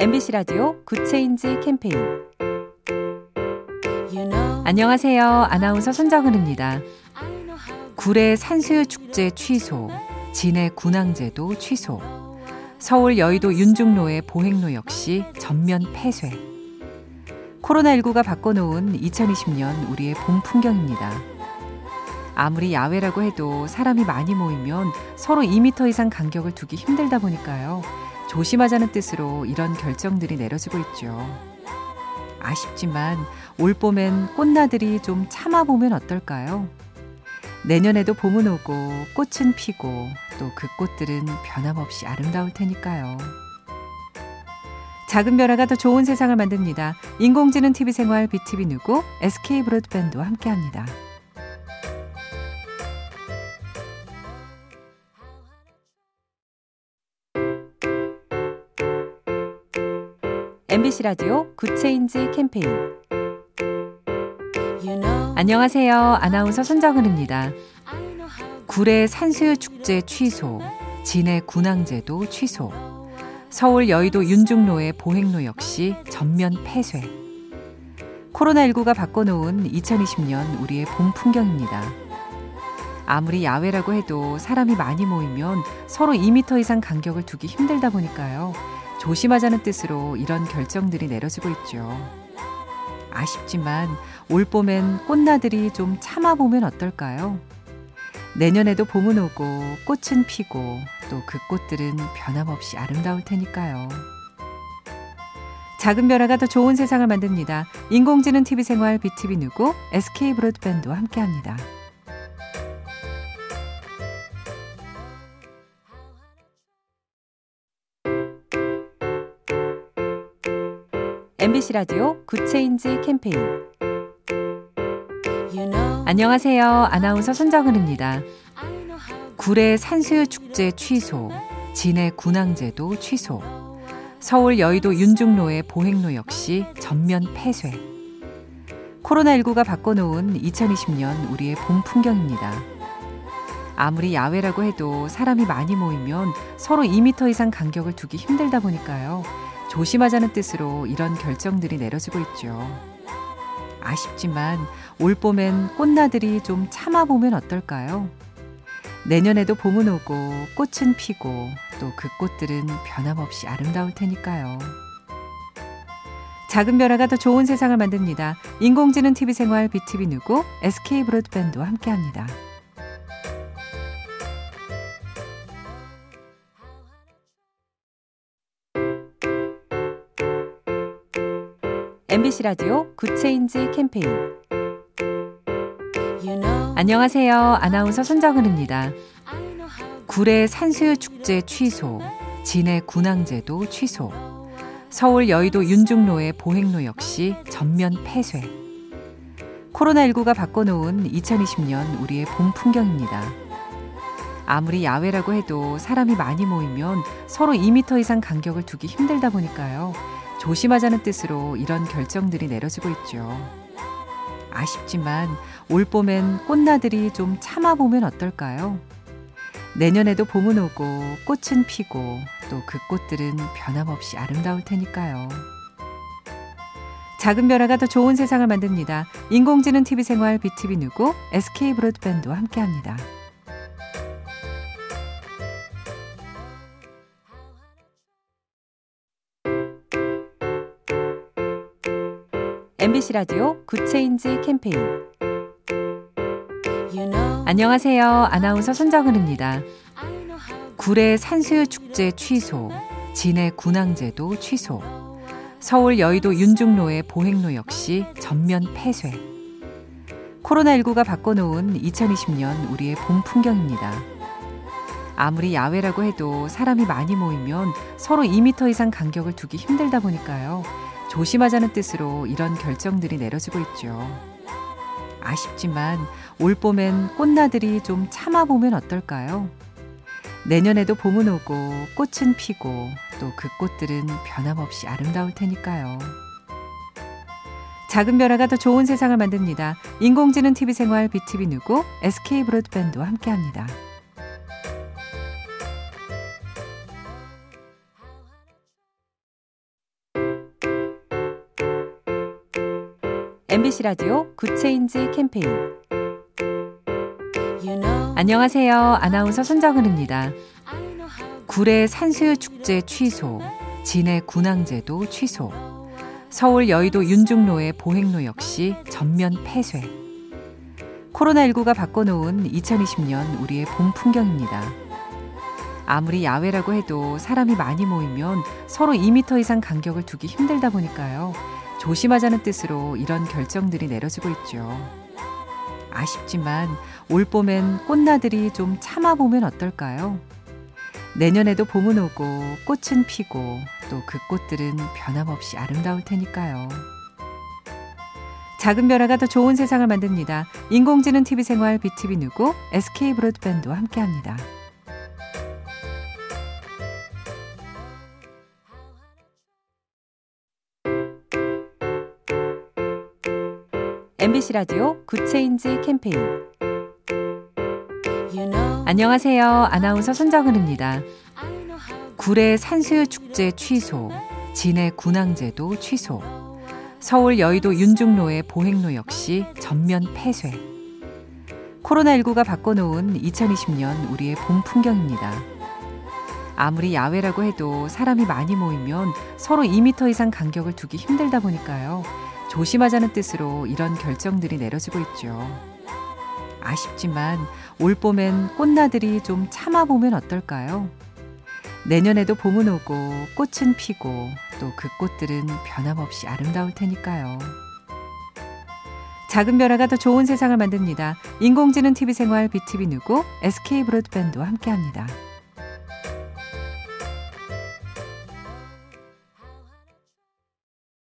MBC 라디오 굿 체인지 캠페인 안녕하세요. 아나운서 손정은입니다. 구례 산수유 축제 취소, 진해 군항제도 취소, 서울 여의도 윤중로의 보행로 역시 전면 폐쇄. 코로나19가 바꿔놓은 2020년 우리의 봄 풍경입니다. 아무리 야외라고 해도 사람이 많이 모이면 서로 2미터 이상 간격을 두기 힘들다 보니까요. 조심하자는 뜻으로 이런 결정들이 내려지고 있죠. 아쉽지만 올 봄엔 꽃나들이 좀 참아보면 어떨까요? 내년에도 봄은 오고 꽃은 피고 또 그 꽃들은 변함없이 아름다울 테니까요. 작은 변화가 더 좋은 세상을 만듭니다. 인공지능 TV 생활 BTV 누구 SK 브로드밴드와 함께합니다. MBC 라디오 Good Change 캠페인 안녕하세요. 아나운서 손정은입니다. 구례 산수유 축제 취소, 진해 군항제도 취소, 서울 여의도 윤중로의 보행로 역시 전면 폐쇄. 코로나19가 바꿔놓은 2020년 우리의 봄 풍경입니다. 아무리 야외라고 해도 사람이 많이 모이면 서로 2미터 이상 간격을 두기 힘들다 보니까요. 조심하자는 뜻으로 이런 결정들이 내려지고 있죠. 아쉽지만 올 봄엔 꽃나들이 좀 참아보면 어떨까요? 내년에도 봄은 오고 꽃은 피고 또 그 꽃들은 변함없이 아름다울 테니까요. 작은 변화가 더 좋은 세상을 만듭니다. 인공지능 TV 생활 BTV 누구 SK 브로드밴드와 함께합니다. MBC 라디오 Good Change 캠페인 안녕하세요. 아나운서 손정은입니다. 구례 산수유 축제 취소, 진해 군항제도 취소, 서울 여의도 윤중로의 보행로 역시 전면 폐쇄. 코로나19가 바꿔놓은 2020년 우리의 봄 풍경입니다. 아무리 야외라고 해도 사람이 많이 모이면 서로 2미터 이상 간격을 두기 힘들다 보니까요. 조심하자는 뜻으로 이런 결정들이 내려지고 있죠. 아쉽지만 올 봄엔 꽃나들이 좀 참아보면 어떨까요? 내년에도 봄은 오고 꽃은 피고 또 그 꽃들은 변함없이 아름다울 테니까요. 작은 변화가 더 좋은 세상을 만듭니다. 인공지능 TV 생활 BTV 누구 SK 브로드밴드와 함께합니다. MBC 라디오 Good Change 캠페인 안녕하세요. 아나운서 손정은입니다. 구례 산수유 축제 취소, 진해 군항제도 취소, 서울 여의도 윤중로의 보행로 역시 전면 폐쇄. 코로나19가 바꿔놓은 2020년 우리의 봄 풍경입니다. 아무리 야외라고 해도 사람이 많이 모이면 서로 2미터 이상 간격을 두기 힘들다 보니까요. 조심하자는 뜻으로 이런 결정들이 내려지고 있죠. 아쉽지만 올 봄엔 꽃나들이 좀 참아보면 어떨까요? 내년에도 봄은 오고 꽃은 피고 또 그 꽃들은 변함없이 아름다울 테니까요. 작은 변화가 더 좋은 세상을 만듭니다. 인공지능 TV 생활 BTV 누구 SK 브로드밴드와 함께합니다. MBC 라디오 Good Change 캠페인 안녕하세요. 아나운서 손정은입니다. 구례 산수유 축제 취소, 진해 군항제도 취소, 서울 여의도 윤중로의 보행로 역시 전면 폐쇄. 코로나19가 바꿔놓은 2020년 우리의 봄 풍경입니다. 아무리 야외라고 해도 사람이 많이 모이면 서로 2미터 이상 간격을 두기 힘들다 보니까요. 조심하자는 뜻으로 이런 결정들이 내려지고 있죠. 아쉽지만 올 봄엔 꽃나들이 좀 참아보면 어떨까요? 내년에도 봄은 오고 꽃은 피고 또 그 꽃들은 변함없이 아름다울 테니까요. 작은 변화가 더 좋은 세상을 만듭니다. 인공지능 TV 생활 BTV 누구 SK 브로드밴드와 함께합니다. MBC 라디오 Good Change 캠페인 안녕하세요. 아나운서 손정은입니다. 구례 산수유 축제 취소, 진해 군항제도 취소, 서울 여의도 윤중로의 보행로 역시 전면 폐쇄. 코로나19가 바꿔놓은 2020년 우리의 봄 풍경입니다. 아무리 야외라고 해도 사람이 많이 모이면 서로 2미터 이상 간격을 두기 힘들다 보니까요. 조심하자는 뜻으로 이런 결정들이 내려지고 있죠. 아쉽지만 올 봄엔 꽃나들이 좀 참아보면 어떨까요? 내년에도 봄은 오고 꽃은 피고 또 그 꽃들은 변함없이 아름다울 테니까요. 작은 변화가 더 좋은 세상을 만듭니다. 인공지능 TV 생활 BTV 누구 SK 브로드밴드와 함께합니다. MBC 라디오 Good Change 캠페인 안녕하세요. 아나운서 손정은입니다. 구례 산수유 축제 취소, 진해 군항제도 취소, 서울 여의도 윤중로의 보행로 역시 전면 폐쇄. 코로나19가 바꿔놓은 2020년 우리의 봄 풍경입니다. 아무리 야외라고 해도 사람이 많이 모이면 서로 2미터 이상 간격을 두기 힘들다 보니까요. 조심하자는 뜻으로 이런 결정들이 내려지고 있죠. 아쉽지만 올 봄엔 꽃나들이 좀 참아보면 어떨까요? 내년에도 봄은 오고 꽃은 피고 또 그 꽃들은 변함없이 아름다울 테니까요. 작은 변화가 더 좋은 세상을 만듭니다. 인공지능 TV 생활 BTV 누구 SK 브로드밴드와 함께합니다.